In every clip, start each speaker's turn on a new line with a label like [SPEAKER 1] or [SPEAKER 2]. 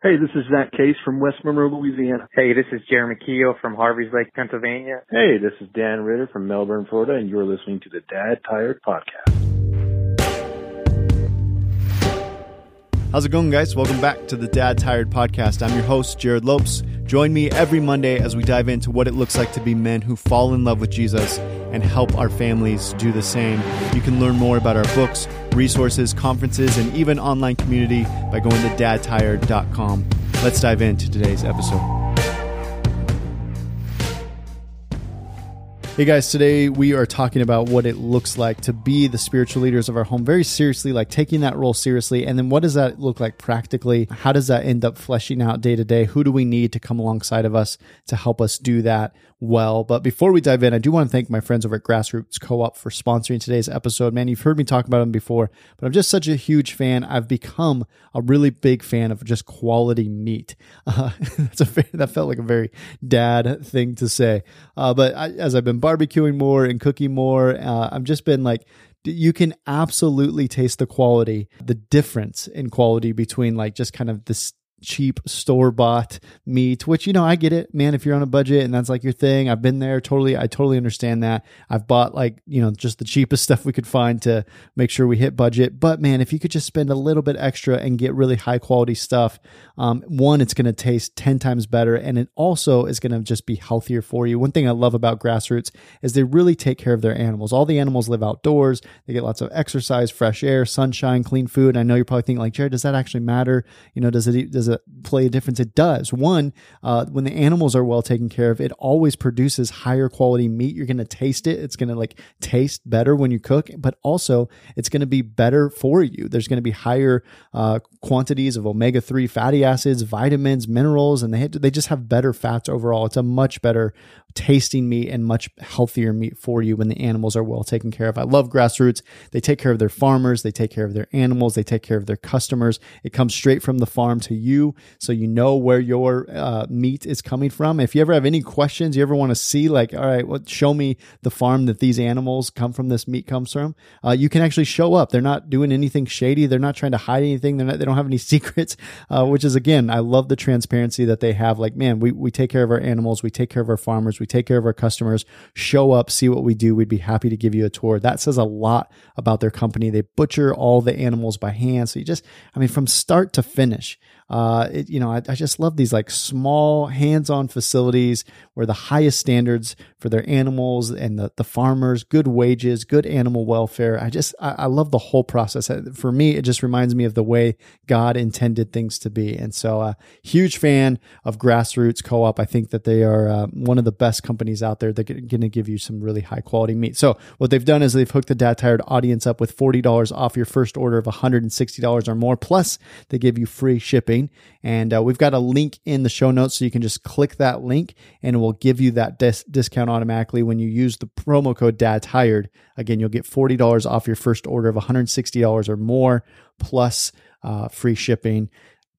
[SPEAKER 1] Hey, this is Zach Case from West Monroe, Louisiana.
[SPEAKER 2] Hey, this is Jeremy Keel from Harveys Lake, Pennsylvania.
[SPEAKER 3] Hey, this is Dan Ritter from Melbourne, Florida, and you're listening to the Dad Tired Podcast.
[SPEAKER 4] How's it going, guys? Welcome back to the Dad Tired Podcast. I'm your host, Jerrad Lopes. Join me every Monday as we dive into what it looks like to be men who fall in love with Jesus and help our families do the same. You can learn more about our books, resources, conferences, and even online community by going to dadtired.com. Let's dive into today's episode. Hey guys, today we are talking about what it looks like to be the spiritual leaders of our home very seriously, like taking that role seriously. And then what does that look like practically? How does that end up fleshing out day to day? Who do we need to come alongside of us to help us do that? Well. But before we dive in, I do want to thank my friends over at Grassroots Co op for sponsoring today's episode. Man, you've heard me talk about them before, but I'm just such a huge fan. I've become a really big fan of just quality meat. Uh, that's a that felt like a very dad thing to say. Uh, but I, as I've been barbecuing more and cooking more, uh, I've just been like, you can absolutely taste the quality, the difference in quality between like just kind of this cheap store bought meat, which, you know, I get it, man. If you're on a budget and that's like your thing, I've been there totally. I totally understand that. I've bought like, you know, just the cheapest stuff we could find to make sure we hit budget. But man, if you could just spend a little bit extra and get really high quality stuff, um, one, it's going to taste 10 times better. And it also is going to just be healthier for you. One thing I love about grassroots is they really take care of their animals. All the animals live outdoors. They get lots of exercise, fresh air, sunshine, clean food. And I know you're probably thinking like, Jerrad, does that actually matter? You know, does it, does play a difference? It does. One, uh, when the animals are well taken care of, it always produces higher quality meat. You're going to taste it. It's going to like taste better when you cook, but also it's going to be better for you. There's going to be higher uh, quantities of omega three fatty acids, vitamins, minerals, and they they just have better fats overall. It's a much better tasting meat and much healthier meat for you when the animals are well taken care of. I love grassroots. They take care of their farmers, they take care of their animals, they take care of their customers. It comes straight from the farm to you, so you know where your uh, meat is coming from. If you ever have any questions, you ever want to see, like, all right, well, show me the farm that these animals come from, this meat comes from, uh, you can actually show up. They're not doing anything shady. They're not trying to hide anything. They're not, they don't have any secrets, uh, which is, again, I love the transparency that they have. Like, man, we, we take care of our animals, we take care of our farmers we take care of our customers. Show up, see what we do. We'd be happy to give you a tour. That says a lot about their company. They butcher all the animals by hand. So you just, I mean, from start to finish, uh, it, you know, I, I, just love these like small hands-on facilities where the highest standards for their animals and the, the farmers, good wages, good animal welfare. I just, I, I love the whole process. Uh, for me, it just reminds me of the way God intended things to be. And so, uh, huge fan of Grassroots Co-op. I think that they are uh, one of the best companies out there that are going to give you some really high quality meat. So what they've done is they've hooked the Dad Tired audience up with $40 off your first order of $160 or more. Plus they give you free shipping And uh, we've got a link in the show notes so you can just click that link and it will give you that dis- discount automatically when you use the promo code Dad Tired. Again, you'll get $40 off your first order of $160 or more plus uh, free shipping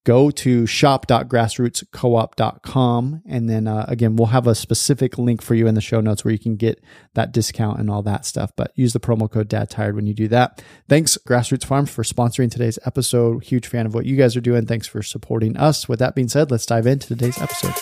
[SPEAKER 4] go to shop.grassrootscoop.com. And then uh, again, we'll have a specific link for you in the show notes where you can get that discount and all that stuff. But use the promo code Dad Tired when you do that. Thanks, Grassroots Farms, for sponsoring today's episode. Huge fan of what you guys are doing. Thanks for supporting us. With that being said, let's dive into today's episode.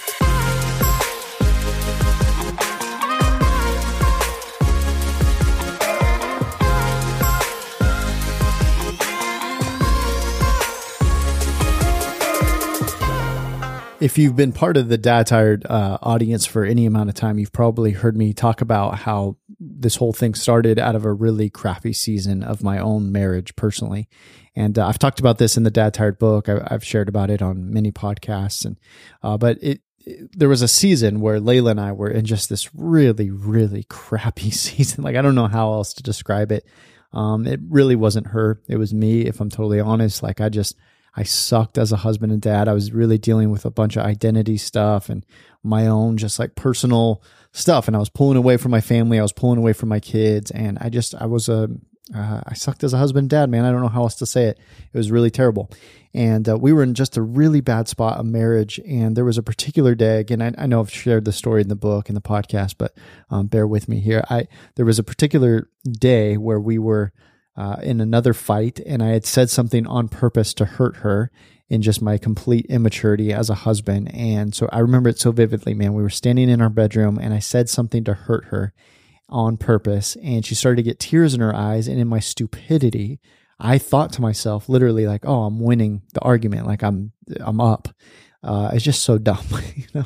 [SPEAKER 4] If you've been part of the Dad Tired uh, audience for any amount of time, you've probably heard me talk about how this whole thing started out of a really crappy season of my own marriage personally. And uh, I've talked about this in the Dad Tired book. I, have shared about it on many podcasts. And uh, but it, it, there was a season where Layla and I were in just this really, really crappy season. Like I don't know how else to describe it. Um, it really wasn't her; it was me. If I'm totally honest, like I just I sucked as a husband and dad. I was really dealing with a bunch of identity stuff and my own just like personal stuff. And I was pulling away from my family. I was pulling away from my kids. And I just, I was a, uh, I sucked as a husband and dad, man. I don't know how else to say it. It was really terrible. And uh, we were in just a really bad spot of marriage. And there was a particular day, again, I, I know I've shared the story in the book and the podcast, but um, bear with me here. I, there was a particular day where we were, uh, in another fight, and I had said something on purpose to hurt her. in just my complete immaturity as a husband. And so I remember it so vividly, man. We were standing in our bedroom and I said something to hurt her on purpose and she started to get tears in her eyes and in my stupidity I thought to myself literally like oh I'm winning the argument like I'm I'm up uh, it's just so dumb you know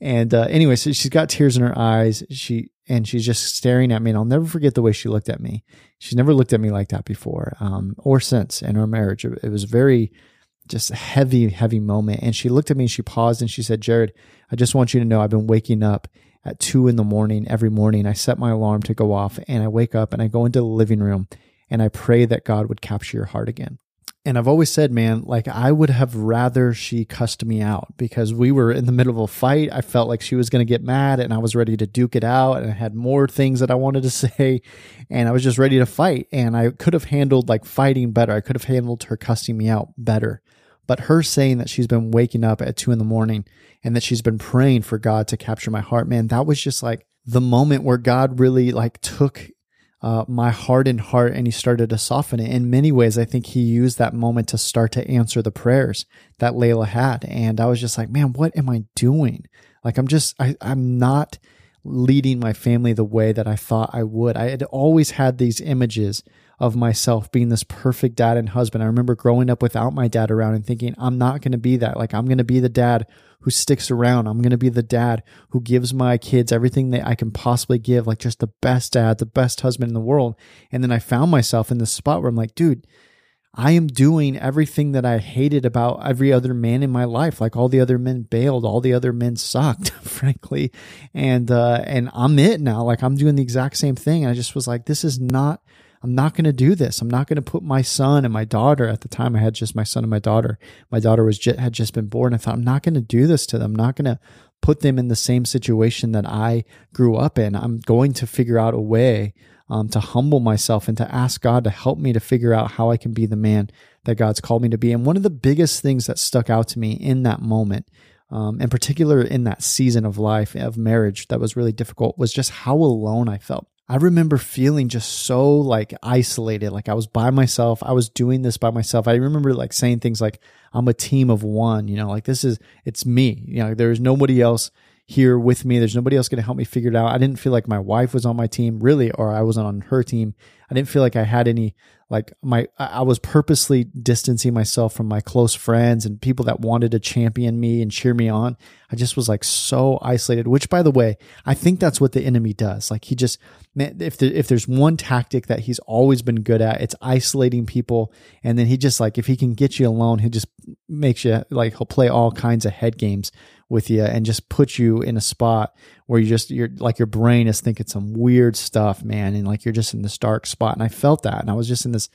[SPEAKER 4] and uh, anyway so she's got tears in her eyes she and she's just staring at me and I'll never forget the way she looked at me she's never looked at me like that before um, or since in our marriage it, it was very just a heavy heavy moment and she looked at me and she paused and she said Jerrad I just want you to know I've been waking up at two in the morning every morning. I set my alarm to go off and I wake up and I go into the living room and I pray that God would capture your heart again. And I've always said, man, like I would have rather she cussed me out because we were in the middle of a fight. I felt like she was going to get mad and I was ready to duke it out and I had more things that I wanted to say and I was just ready to fight. And I could have handled like fighting better. I could have handled her cussing me out better. But her saying that she's been waking up at two in the morning and that she's been praying for God to capture my heart, man, that was just like the moment where God really like took uh, my hardened heart and he started to soften it. In many ways, I think he used that moment to start to answer the prayers that Layla had. And I was just like, man, what am I doing? Like, I'm just, I, I'm not leading my family the way that I thought I would. I had always had these images of myself being this perfect dad and husband. I remember growing up without my dad around and thinking, I'm not going to be that. Like, I'm going to be the dad who sticks around. I'm going to be the dad who gives my kids everything that I can possibly give, like just the best dad, the best husband in the world. And then I found myself in this spot where I'm like, dude, I am doing everything that I hated about every other man in my life. Like all the other men bailed, all the other men sucked, frankly. And, uh, and I'm it now. Like I'm doing the exact same thing. And I just was like, this is not I'm not going to do this. I'm not going to put my son and my daughter. At the time, I had just my son and my daughter. My daughter was just, had just been born. I thought I'm not going to do this to them. I'm not going to put them in the same situation that I grew up in. I'm going to figure out a way um, to humble myself and to ask God to help me to figure out how I can be the man that God's called me to be. And one of the biggest things that stuck out to me in that moment um, in particular in that season of life of marriage that was really difficult was just how alone I felt. I remember feeling just so like isolated, like I was by myself. I was doing this by myself. I remember like saying things like, I'm a team of one, you know, like this is, it's me, you know, there's nobody else here with me. There's nobody else going to help me figure it out. I didn't feel like my wife was on my team really, or I wasn't on her team. I didn't feel like I had any like my I was purposely distancing myself from my close friends and people that wanted to champion me and cheer me on. I just was like so isolated, which by the way, I think that's what the enemy does. Like he just if there, if there's one tactic that he's always been good at, it's isolating people and then he just like if he can get you alone, he just makes you like he'll play all kinds of head games with you and just put you in a spot where you just you're like your brain is thinking some weird stuff, man, and like you're just in this dark spot. And I felt that, and I was just in this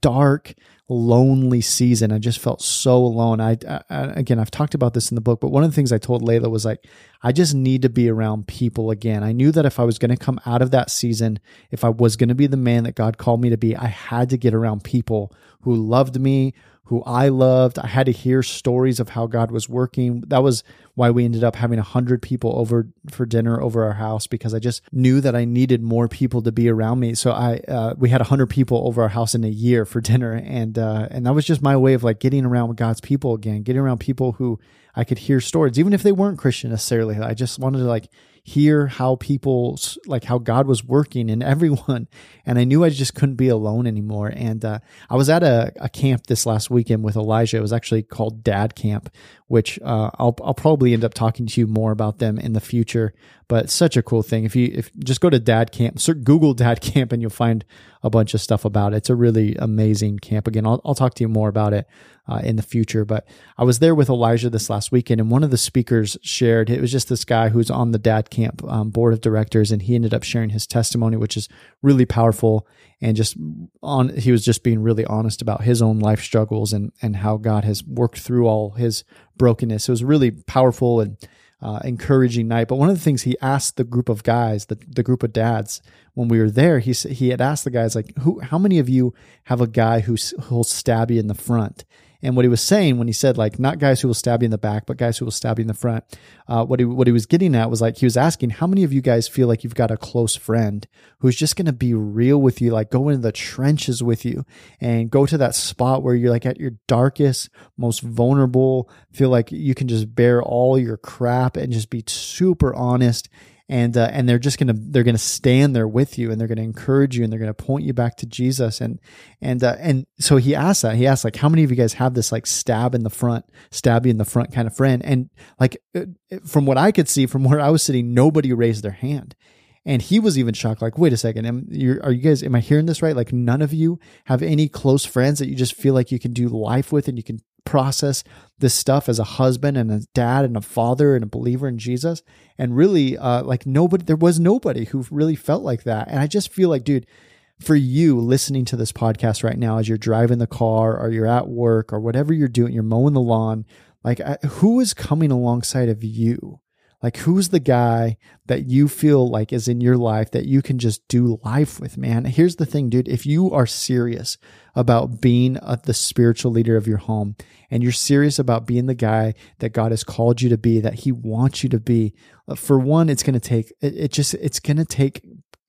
[SPEAKER 4] dark, lonely season. I just felt so alone. I, I, again, I've talked about this in the book, but one of the things I told Layla was like, I just need to be around people again. I knew that if I was going to come out of that season, if I was going to be the man that God called me to be, I had to get around people who loved me, who I loved. I had to hear stories of how God was working. That was why we ended up having a hundred people over for dinner over our house because I just knew that I needed more people to be around me. So I uh, we had a hundred people over our house in a year for dinner, and uh, and that was just my way of like getting around with God's people again, getting around people who I could hear stories, even if they weren't Christian necessarily. I just wanted to like hear how people like how God was working in everyone. And I knew I just couldn't be alone anymore. And uh, I was at a, a, camp this last weekend with Elijah. It was actually called Dad Camp, which uh, I'll I'll probably end up talking to you more about them in the future. But such a cool thing. If you if just go to Dad Camp, search, Google Dad Camp, and you'll find a bunch of stuff about it. It's a really amazing camp. Again, I'll I'll talk to you more about it uh, in the future. But I was there with Elijah this last weekend, and one of the speakers shared it was just this guy who's on the Dad Camp um, board of directors, and he ended up sharing his testimony, which is really powerful. And just on, he was just being really honest about his own life struggles and and how God has worked through all his brokenness. It was really powerful and uh, encouraging night. But one of the things he asked the group of guys, the, the group of dads, when we were there, he he had asked the guys like, "Who? How many of you have a guy who who'll stab you in the front?" And what he was saying when he said like not guys who will stab you in the back, but guys who will stab you in the front. Uh, what he what he was getting at was like he was asking how many of you guys feel like you've got a close friend who's just going to be real with you, like go into the trenches with you and go to that spot where you're like at your darkest, most vulnerable, feel like you can just bear all your crap and just be super honest and uh, and they're just gonna they're gonna stand there with you and they're gonna encourage you and they're gonna point you back to Jesus. And and uh, and so he asked that. He asked like how many of you guys have this like stab in the front stab you in the front kind of friend? And like uh, from what I could see from where I was sitting nobody raised their hand. And he was even shocked like wait a second am, are you guys am i hearing this right? Like none of you have any close friends that you just feel like you can do life with and you can process this stuff as a husband and a dad and a father and a believer in Jesus. And really, uh, like nobody, there was nobody who really felt like that. And I just feel like, dude, for you listening to this podcast right now, as you're driving the car or you're at work or whatever you're doing, you're mowing the lawn, like who is coming alongside of you? Like, who's the guy that you feel like is in your life that you can just do life with, man? Here's the thing, dude. If you are serious about being a, the spiritual leader of your home and you're serious about being the guy that God has called you to be, that He wants you to be, uh, for one, it's going to take, it, it just, it's going to take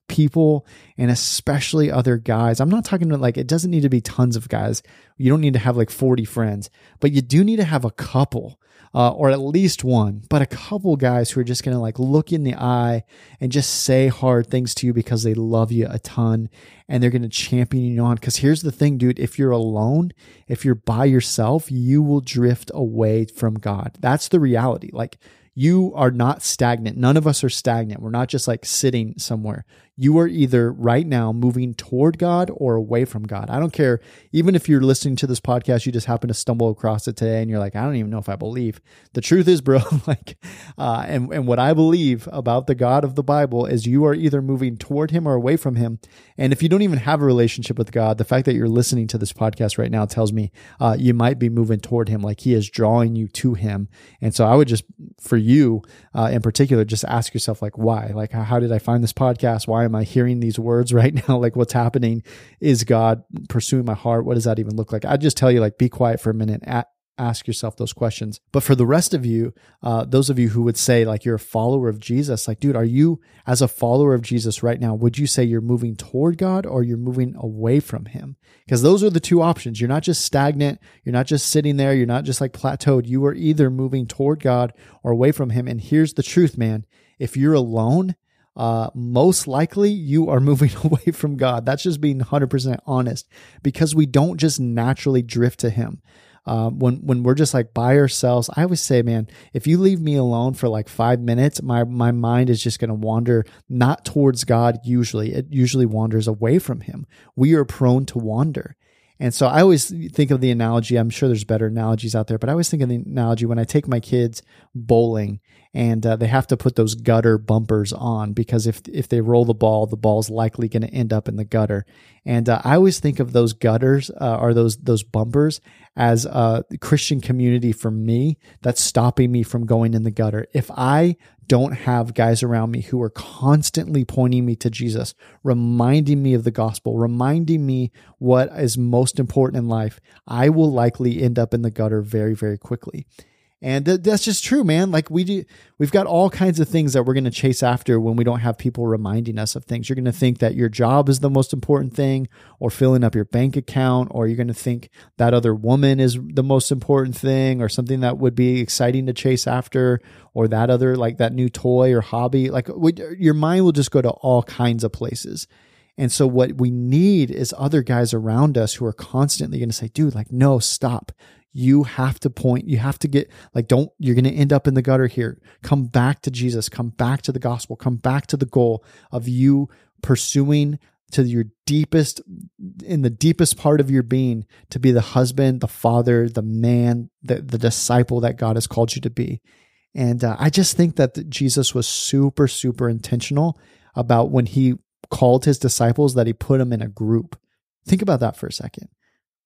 [SPEAKER 4] people and especially other guys. I'm not talking about like it doesn't need to be tons of guys. You don't need to have like 40 friends, but you do need to have a couple uh, or at least one, but a couple guys who are just going to like look in the eye and just say hard things to you because they love you a ton and they're going to champion you on. Because here's the thing, dude if you're alone, if you're by yourself, you will drift away from God. That's the reality. Like, you are not stagnant. None of us are stagnant. We're not just like sitting somewhere. You are either right now moving toward God or away from God. I don't care. Even if you're listening to this podcast, you just happen to stumble across it today and you're like, I don't even know if I believe. The truth is, bro, like, uh, and, and what I believe about the God of the Bible is you are either moving toward him or away from him. And if you don't even have a relationship with God, the fact that you're listening to this podcast right now tells me uh, you might be moving toward him, like he is drawing you to him. And so I would just, for you uh, in particular, just ask yourself, like, why? Like, how, how did I find this podcast? Why am I hearing these words right now? Like, what's happening? Is God pursuing my heart? What does that even look like? I just tell you, like, be quiet for a minute. At, ask yourself those questions. But for the rest of you, uh, those of you who would say like you're a follower of Jesus, like, dude, are you as a follower of Jesus right now? Would you say you're moving toward God or you're moving away from Him? Because those are the two options. You're not just stagnant. You're not just sitting there. You're not just like plateaued. You are either moving toward God or away from Him. And here's the truth, man. If you're alone, uh, most likely you are moving away from God. That's just being 100% honest because we don't just naturally drift to Him. Uh, when when we're just like by ourselves, I always say, man, if you leave me alone for like five minutes, my my mind is just going to wander not towards God. Usually, it usually wanders away from Him. We are prone to wander, and so I always think of the analogy. I'm sure there's better analogies out there, but I always think of the analogy when I take my kids bowling and uh, they have to put those gutter bumpers on because if if they roll the ball, the ball's likely going to end up in the gutter. And uh, I always think of those gutters uh, or those those bumpers as a Christian community for me that's stopping me from going in the gutter. If I don't have guys around me who are constantly pointing me to Jesus, reminding me of the gospel, reminding me what is most important in life, I will likely end up in the gutter very, very quickly. And th- that's just true, man. Like we do, we've got all kinds of things that we're going to chase after when we don't have people reminding us of things. You're going to think that your job is the most important thing or filling up your bank account, or you're going to think that other woman is the most important thing or something that would be exciting to chase after or that other, like that new toy or hobby. Like we, your mind will just go to all kinds of places. And so what we need is other guys around us who are constantly going to say, dude, like, no, stop you have to point you have to get like don't you're going to end up in the gutter here. Come back to jesus. Come back to the gospel. Come back to the goal of you pursuing to your deepest in the deepest part of your being to be the husband the father the man the, the disciple that god has called you to be. And uh, i just think that jesus was super super intentional about when he called his disciples that he put them in a group. Think about that for a second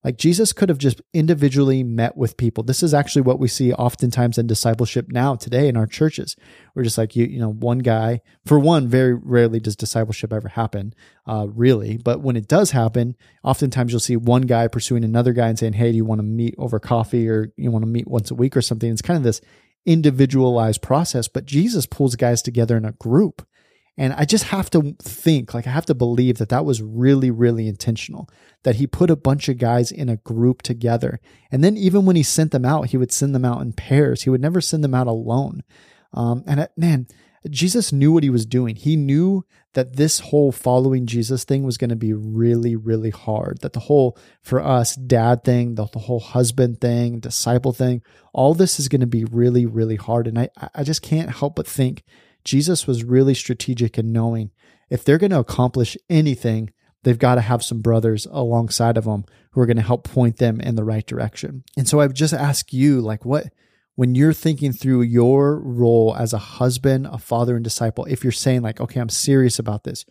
[SPEAKER 4] Like Jesus could have just individually met with people. This is actually what we see oftentimes in discipleship now today in our churches. We're just like you, you know, one guy. For one, very rarely does discipleship ever happen, uh, really. But when it does happen, oftentimes you'll see one guy pursuing another guy and saying, "Hey, do you want to meet over coffee, or you want to meet once a week, or something?" It's kind of this individualized process. But Jesus pulls guys together in a group. And I just have to think, like, I have to believe that that was really, really intentional, that he put a bunch of guys in a group together. And then even when he sent them out, he would send them out in pairs. He would never send them out alone. Um, and man, Jesus knew what he was doing. He knew that this whole following Jesus thing was going to be really, really hard. That the whole, for us, dad thing, the, the whole husband thing, disciple thing, all this is going to be really, really hard. And I, I just can't help but think Jesus was really strategic in knowing if they're going to accomplish anything, they've got to have some brothers alongside of them who are going to help point them in the right direction. And so I would just ask you, like, what, when you're thinking through your role as a husband, a father, and disciple, if you're saying, like, okay, I'm serious about this,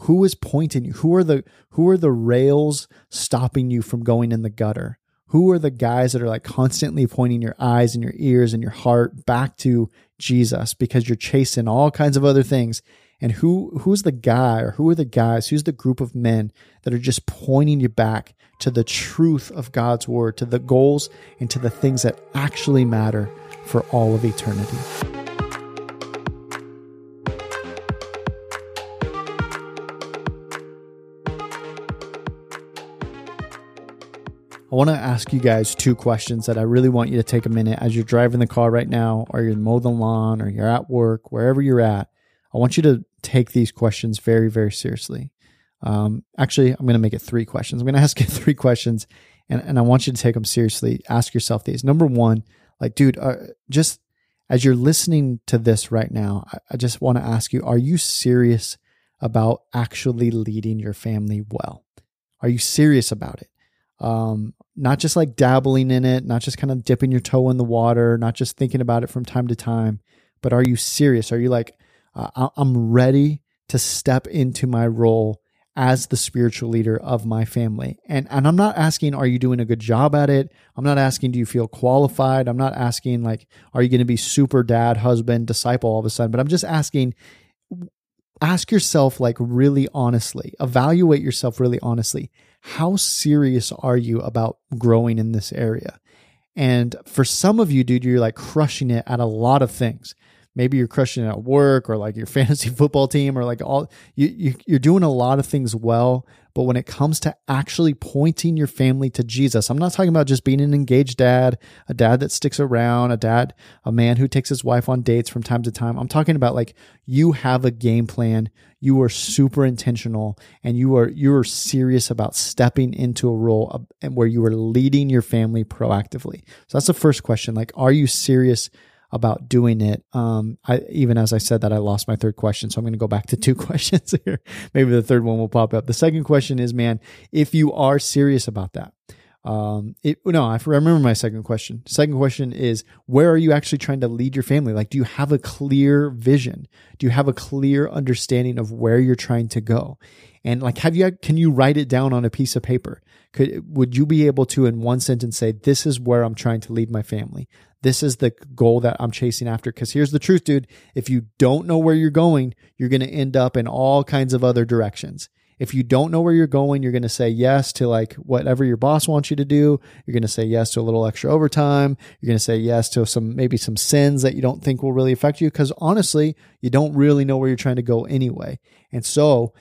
[SPEAKER 4] who is pointing you? Who are the who are the rails stopping you from going in the gutter? Who are the guys that are like constantly pointing your eyes and your ears and your heart back to Jesus because you're chasing all kinds of other things? And who who's the guy or who are the guys? Who's the group of men that are just pointing you back to the truth of God's word, to the goals and to the things that actually matter for all of eternity? I want to ask you guys two questions that I really want you to take a minute as you're driving the car right now, or you're mowing the lawn, or you're at work, wherever you're at. I want you to take these questions very, very seriously. Um, actually, I'm going to make it three questions. I'm going to ask you three questions, and, and I want you to take them seriously. Ask yourself these. Number one, like, dude, uh, just as you're listening to this right now, I, I just want to ask you: Are you serious about actually leading your family well? Are you serious about it? Um, not just like dabbling in it, not just kind of dipping your toe in the water, not just thinking about it from time to time, but are you serious? Are you like, uh, I'm ready to step into my role as the spiritual leader of my family? And and I'm not asking, are you doing a good job at it? I'm not asking, do you feel qualified? I'm not asking like, are you going to be super dad, husband, disciple all of a sudden? But I'm just asking, ask yourself like really honestly, evaluate yourself really honestly. How serious are you about growing in this area? And for some of you, dude, you're like crushing it at a lot of things. Maybe you're crushing it at work or like your fantasy football team or like all you, you you're doing a lot of things well, but when it comes to actually pointing your family to Jesus, I'm not talking about just being an engaged dad, a dad that sticks around, a dad, a man who takes his wife on dates from time to time. I'm talking about like you have a game plan, you are super intentional, and you are you are serious about stepping into a role where you are leading your family proactively. So that's the first question. Like, are you serious? About doing it. Um, I even as I said that, I lost my third question, so I'm going to go back to two questions here. Maybe the third one will pop up. The second question is, man, if you are serious about that, um, it, no, I remember my second question. Second question is, where are you actually trying to lead your family? Like, do you have a clear vision? Do you have a clear understanding of where you're trying to go? And like, have you, can you write it down on a piece of paper? Could, would you be able to, in one sentence, say, this is where I'm trying to lead my family? This is the goal that I'm chasing after. Cause here's the truth, dude. If you don't know where you're going, you're going to end up in all kinds of other directions. If you don't know where you're going, you're going to say yes to like whatever your boss wants you to do. You're going to say yes to a little extra overtime. You're going to say yes to some, maybe some sins that you don't think will really affect you. Cause honestly, you don't really know where you're trying to go anyway. And so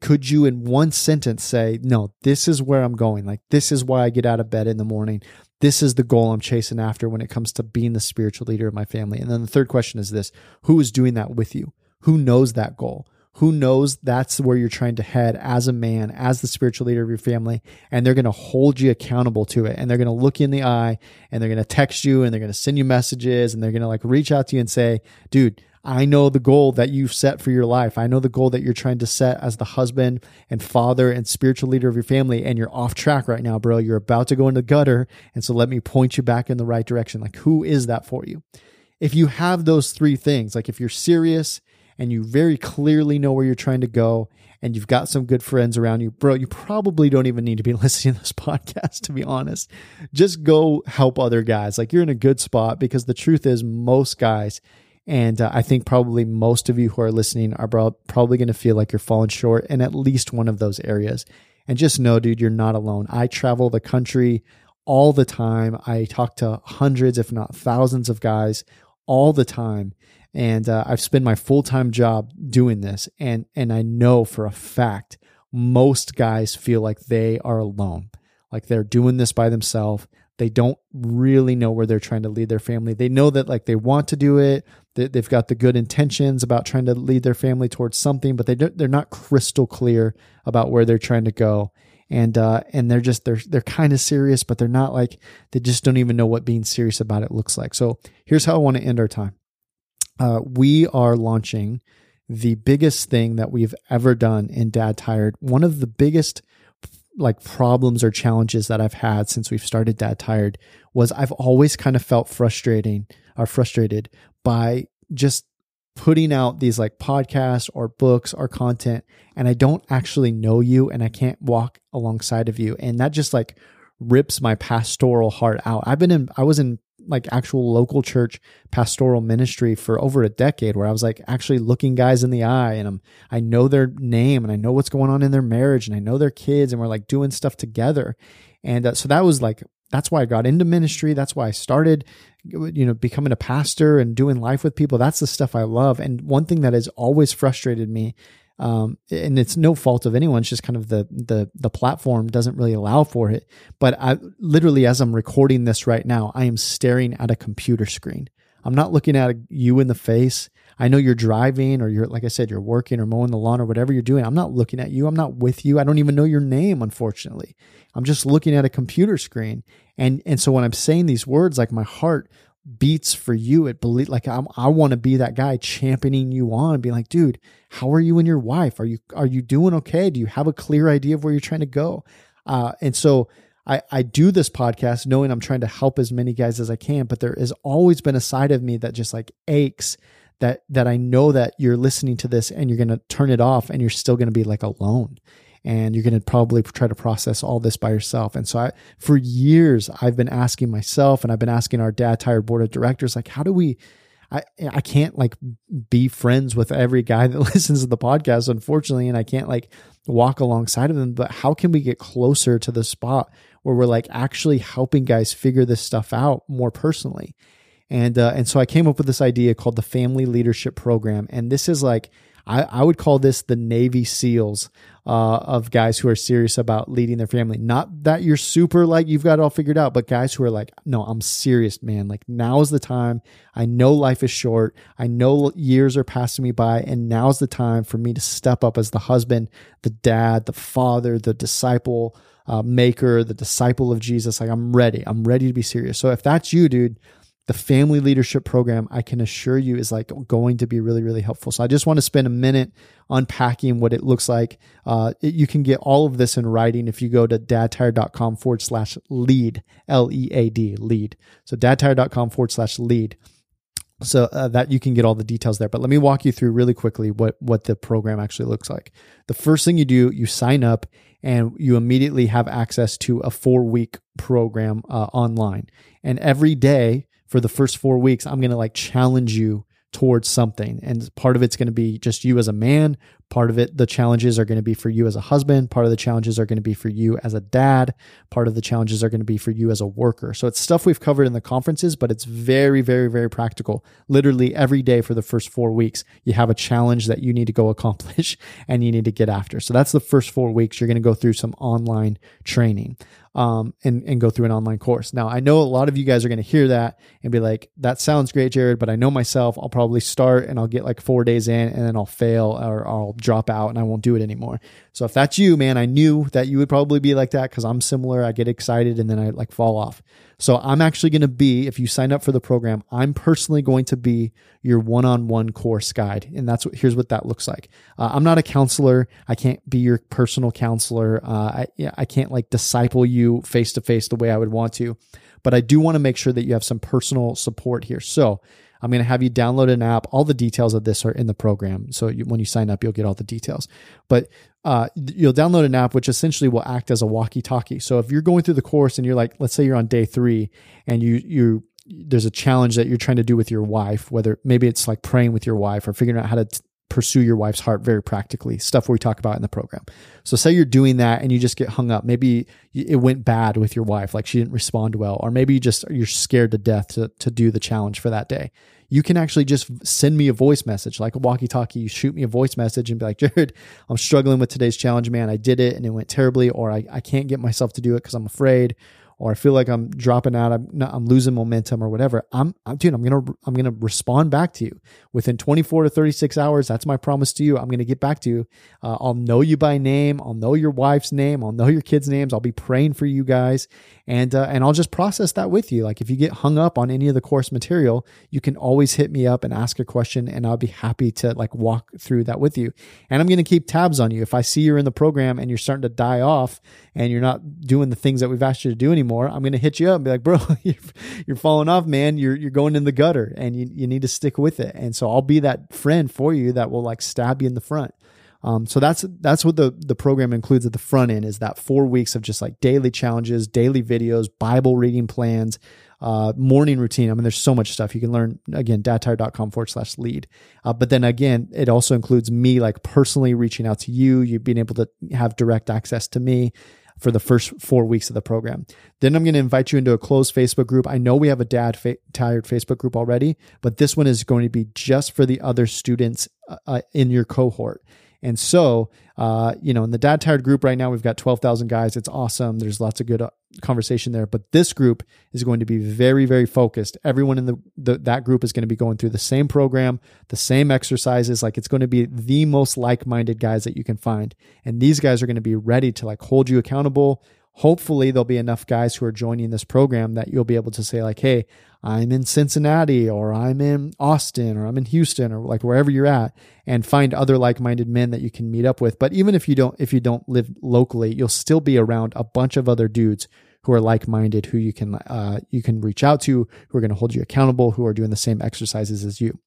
[SPEAKER 4] could you in one sentence say no this is where i'm going like this is why i get out of bed in the morning this is the goal I'm chasing after when it comes to being the spiritual leader of my family. And then the third question is this Who is doing that with you? Who knows that goal? Who knows that's where you're trying to head as a man, as the spiritual leader of your family, and they're going to hold you accountable to it. And they're going to look you in the eye and they're going to text you and they're going to send you messages and they're going to like reach out to you and say, dude, I know the goal that you've set for your life. I know the goal that you're trying to set as the husband and father and spiritual leader of your family, and you're off track right now, bro. You're about to go in the gutter. And so let me point you back in the right direction. Like, who is that for you? If you have those three things, like if you're serious and you very clearly know where you're trying to go and you've got some good friends around you, bro, you probably don't even need to be listening to this podcast, to be honest. Just go help other guys. Like you're in a good spot because the truth is, most guys, and uh, I think probably most of you who are listening are probably going to feel like you're falling short in at least one of those areas. And just know, dude, you're not alone. I travel the country all the time. I talk to hundreds, if not thousands of guys all the time and uh, I've spent my full time job doing this, and and I know for a fact most guys feel like they are alone, like they're doing this by themselves. They don't really know where they're trying to lead their family. They know that like they want to do it. That they've got the good intentions about trying to lead their family towards something, but they they're not crystal clear about where they're trying to go. And uh, and they're just they're they're kind of serious, but they're not like they just don't even know what being serious about it looks like. So here's how I want to end our time uh, we are launching the biggest thing that we've ever done in Dad Tired. One of the biggest like problems or challenges that I've had since we've started Dad Tired was I've always kind of felt frustrating or frustrated by just putting out these like podcasts or books or content and I don't actually know you and I can't walk alongside of you and that just like rips my pastoral heart out. I've been in I was in like actual local church pastoral ministry for over a decade where I was like actually looking guys in the eye and I'm I know their name and I know what's going on in their marriage and I know their kids and we're like doing stuff together. And uh, so that was like that's why I got into ministry. That's why I started you know becoming a pastor and doing life with people. That's the stuff I love. And one thing that has always frustrated me um, and it's no fault of anyone. It's just kind of the the the platform doesn't really allow for it. But I literally, as I'm recording this right now, I am staring at a computer screen. I'm not looking at you in the face. I know you're driving or you're, like I said, you're working or mowing the lawn or whatever you're doing. I'm not looking at you. I'm not with you. I don't even know your name, unfortunately. I'm just looking at a computer screen. And, and so when I'm saying these words, like my heart beats for you. It believe like I'm, I want to be that guy championing you on, being like, dude, how are you and your wife? Are you are you doing okay? Do you have a clear idea of where you're trying to go? Uh, and so I I do this podcast knowing I'm trying to help as many guys as I can, but there has always been a side of me that just like aches that that I know that you're listening to this and you're going to turn it off and you're still going to be like alone and you're going to probably try to process all this by yourself. And so I, for years, I've been asking myself and I've been asking our dad tired board of directors, like, how do we, I, I can't like be friends with every guy that listens to the podcast, unfortunately. And I can't like walk alongside of them, but how can we get closer to the spot where we're like actually helping guys figure this stuff out more personally? And, uh, and so I came up with this idea called the family leadership program. And this is like, I, I would call this the Navy SEALs uh, of guys who are serious about leading their family. Not that you're super like you've got it all figured out, but guys who are like, no, I'm serious, man. Like now's the time. I know life is short. I know years are passing me by, and now's the time for me to step up as the husband, the dad, the father, the disciple. Uh, maker, the disciple of Jesus. Like, I'm ready. I'm ready to be serious. So, if that's you, dude, the family leadership program i can assure you is like going to be really really helpful. So i just want to spend a minute unpacking what it looks like. Uh, it, you can get all of this in writing if you go to dadtired.com forward slash lead l-e-a-d lead. So dadtired.com forward slash lead. So uh, that you can get all the details there. But let me walk you through really quickly what what the program actually looks like. The first thing you do you sign up and you immediately have access to a four week program uh, online. And every day for the first four weeks, I'm going to like challenge you towards something. And part of it's going to be just you as a man. Part of it, the challenges are going to be for you as a husband. Part of the challenges are going to be for you as a dad. Part of the challenges are going to be for you as a worker. So it's stuff we've covered in the conferences, but it's very, very, very practical. Literally every day for the first four weeks, you have a challenge that you need to go accomplish and you need to get after. So that's the first four weeks. You're going to go through some online training um, and, and go through an online course. Now, I know a lot of you guys are going to hear that and be like, that sounds great, Jerrad, but I know myself, I'll probably start and I'll get like four days in and then I'll fail or I'll drop out and I won't do it anymore. So if that's you, man, I knew that you would probably be like that because I'm similar. I get excited and then I like fall off. So I'm actually going to be, if you sign up for the program, I'm personally going to be your one-on-one course guide. And that's what, here's what that looks like. Uh, I'm not a counselor. I can't be your personal counselor. Uh, I, I can't like disciple you face to face the way I would want to, but I do want to make sure that you have some personal support here. So I'm going to have you download an app. All the details of this are in the program. So you, when you sign up, you'll get all the details. But uh, you'll download an app which essentially will act as a walkie-talkie. So if you're going through the course and you're like, let's say you're on day three and you you there's a challenge that you're trying to do with your wife, whether maybe it's like praying with your wife or figuring out how to t- pursue your wife's heart very practically, stuff we talk about in the program. So say you're doing that and you just get hung up. Maybe it went bad with your wife, like she didn't respond well, or maybe you just you're scared to death to, to do the challenge for that day. You can actually just send me a voice message, like a walkie-talkie. You shoot me a voice message and be like, Jerrad, I'm struggling with today's challenge, man. I did it and it went terribly, or I, I can't get myself to do it because I'm afraid, or I feel like I'm dropping out, I'm not, I'm losing momentum or whatever, I'm, I'm dude, I'm to I'm to respond back to you within 24 to 36 hours. That's my promise to you. I'm to get back to you. Uh, I'll know you by name, I'll know your wife's name, I'll know your kids' names. I'll be praying for you guys and uh, and I'll just process that with you. Like if you get hung up on any of the course material, you can always hit me up and ask a question and I'll be happy to like walk through that with you. And I'm going to keep tabs on you. If I see you're in the program and you're starting to die off and you're not doing the things that we've asked you to do anymore, I'm going to hit you up and be like, bro, you're, you're falling off, man. You're, you're going in the gutter and you, you need to stick with it. And so I'll be that friend for you that will like stab you in the front. Um, so that's that's what the the program includes at the front end is that four weeks of just like daily challenges, daily videos, Bible reading plans, uh, morning routine. I mean, there's so much stuff you can learn. Again, dadtired.com forward slash lead. Uh, but then again, it also includes me like personally reaching out to you, you being able to have direct access to me for the first four weeks of the program. Then I'm going to invite you into a closed Facebook group. I know we have a dad fa- tired Facebook group already, but this one is going to be just for the other students uh, uh in your cohort. And so, uh, you know, in the Dad Tired group right now, we've got 12,000 guys. It's awesome. There's lots of good uh, conversation there. But this group is going to be very, very focused. Everyone in the, the that group is going to be going through the same program, the same exercises. Like it's going to be the most like minded guys that you can find. And these guys are going to be ready to like hold you accountable, hopefully there'll be enough guys who are joining this program that you'll be able to say like hey i'm in cincinnati or i'm in austin or i'm in houston or like wherever you're at and find other like-minded men that you can meet up with. But even if you don't if you don't live locally you'll still be around a bunch of other dudes who are like-minded who you can uh, you can reach out to who are going to hold you accountable who are doing the same exercises as you.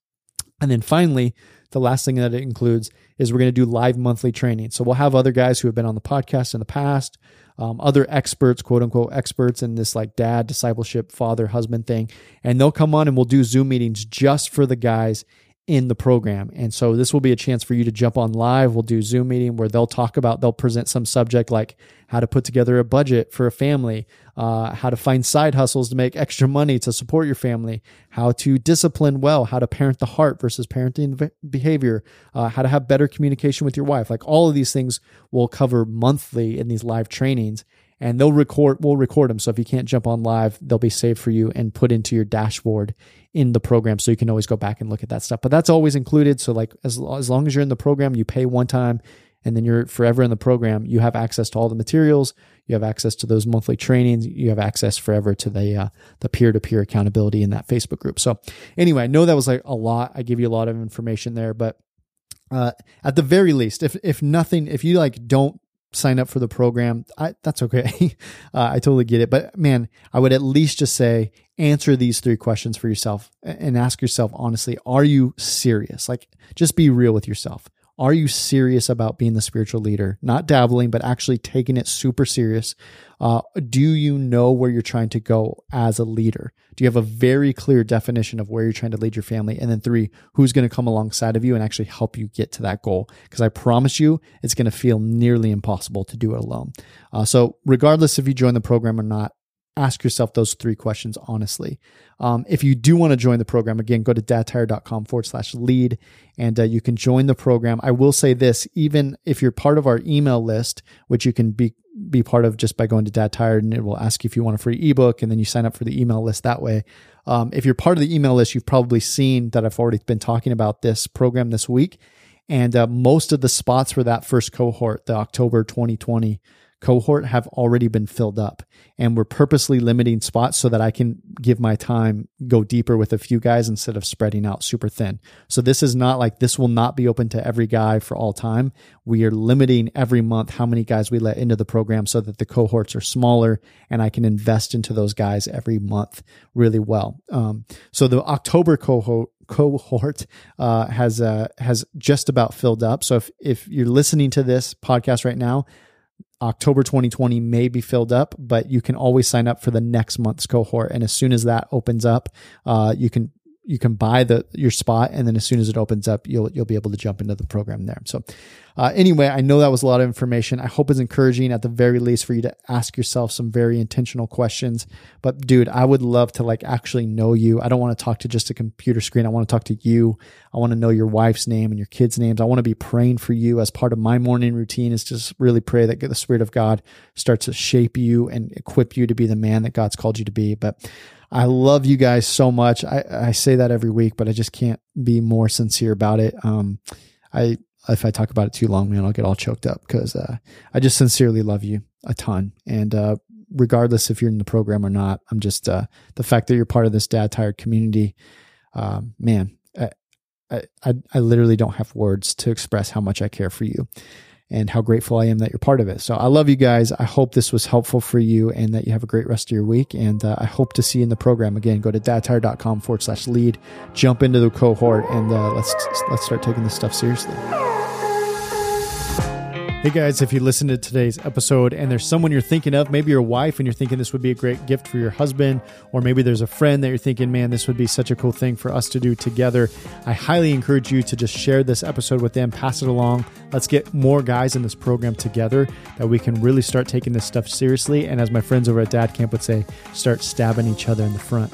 [SPEAKER 4] And then finally the last thing that it includes is we're going to do live monthly training. So we'll have other guys who have been on the podcast in the past um, other experts, quote unquote experts in this like dad, discipleship, father, husband thing. And they'll come on and we'll do Zoom meetings just for the guys in the program. And so this will be a chance for you to jump on live. We'll do Zoom meeting where they'll talk about, they'll present some subject like how to put together a budget for a family, uh, how to find side hustles to make extra money to support your family, how to discipline well, how to parent the heart versus parenting behavior, uh, how to have better communication with your wife. Like all of these things we'll cover monthly in these live trainings and they'll record we'll record them so if you can't jump on live they'll be saved for you and put into your dashboard in the program. So you can always go back and look at that stuff. But that's always included. So like as, as long as you're in the program you pay one time and then you're forever in the program you have access to all the materials. You have access to those monthly trainings. You have access forever to the uh, the peer-to-peer accountability in that facebook group. So anyway i know that was like a lot. I give you a lot of information there but uh, at the very least, if if nothing, if you like don't sign up for the program, I, that's okay. uh, I totally get it. But man, I would at least just say answer these three questions for yourself and ask yourself honestly, are you serious? Like, just be real with yourself. Are you serious about being the spiritual leader? Not dabbling, but actually taking it super serious. Uh, do you know where you're trying to go as a leader? Do you have a very clear definition of where you're trying to lead your family? And then three, who's going to come alongside of you and actually help you get to that goal? Because I promise you, it's going to feel nearly impossible to do it alone. Uh, so, regardless if you join the program or not, ask yourself those three questions honestly. Um, if you do want to join the program, again, go to dadtired.com forward slash lead and uh, you can join the program. I will say this, even if you're part of our email list, which you can be, be part of just by going to Dad Tired and it will ask you if you want a free ebook and then you sign up for the email list that way. Um, if you're part of the email list, you've probably seen that I've already been talking about this program this week. And uh, most of the spots for that first cohort, the October 2020 cohort have already been filled up. And we're purposely limiting spots so that I can give my time, go deeper with a few guys instead of spreading out super thin. So this is not like this will not be open to every guy for all time. We are limiting every month how many guys we let into the program so that the cohorts are smaller and I can invest into those guys every month really well. Um, so the October cohort cohort uh, has uh, has just about filled up. So if if you're listening to this podcast right now, October 2020 may be filled up, but you can always sign up for the next month's cohort. And as soon as that opens up, uh, you can you can buy the your spot, and then as soon as it opens up, you'll you'll be able to jump into the program there. So, uh, anyway, I know that was a lot of information. I hope it's encouraging at the very least for you to ask yourself some very intentional questions. But dude, I would love to like actually know you. I don't want to talk to just a computer screen. I want to talk to you. I want to know your wife's name and your kids' names. I want to be praying for you as part of my morning routine. Is just really pray that the Spirit of God starts to shape you and equip you to be the man that God's called you to be. But I love you guys so much. I, I say that every week, but I just can't be more sincere about it. Um, I, if I talk about it too long, man, I'll get all choked up because, uh, I just sincerely love you a ton. And, uh, regardless if you're in the program or not, I'm just, uh, the fact that you're part of this dad tired community, um, man, I, I, I literally don't have words to express how much I care for you and how grateful I am that you're part of it. So I love you guys. I hope this was helpful for you and that you have a great rest of your week. And uh, I hope to see you in the program again. Go to dadtired.com forward slash lead, jump into the cohort, and uh, let's let's start taking this stuff seriously. Hey guys, if you listened to today's episode and there's someone you're thinking of, maybe your wife, and you're thinking this would be a great gift for your husband, or maybe there's a friend that you're thinking, man, this would be such a cool thing for us to do together, I highly encourage you to just share this episode with them, pass it along. Let's get more guys in this program together that we can really start taking this stuff seriously. And as my friends over at Dad Camp would say, start stabbing each other in the front.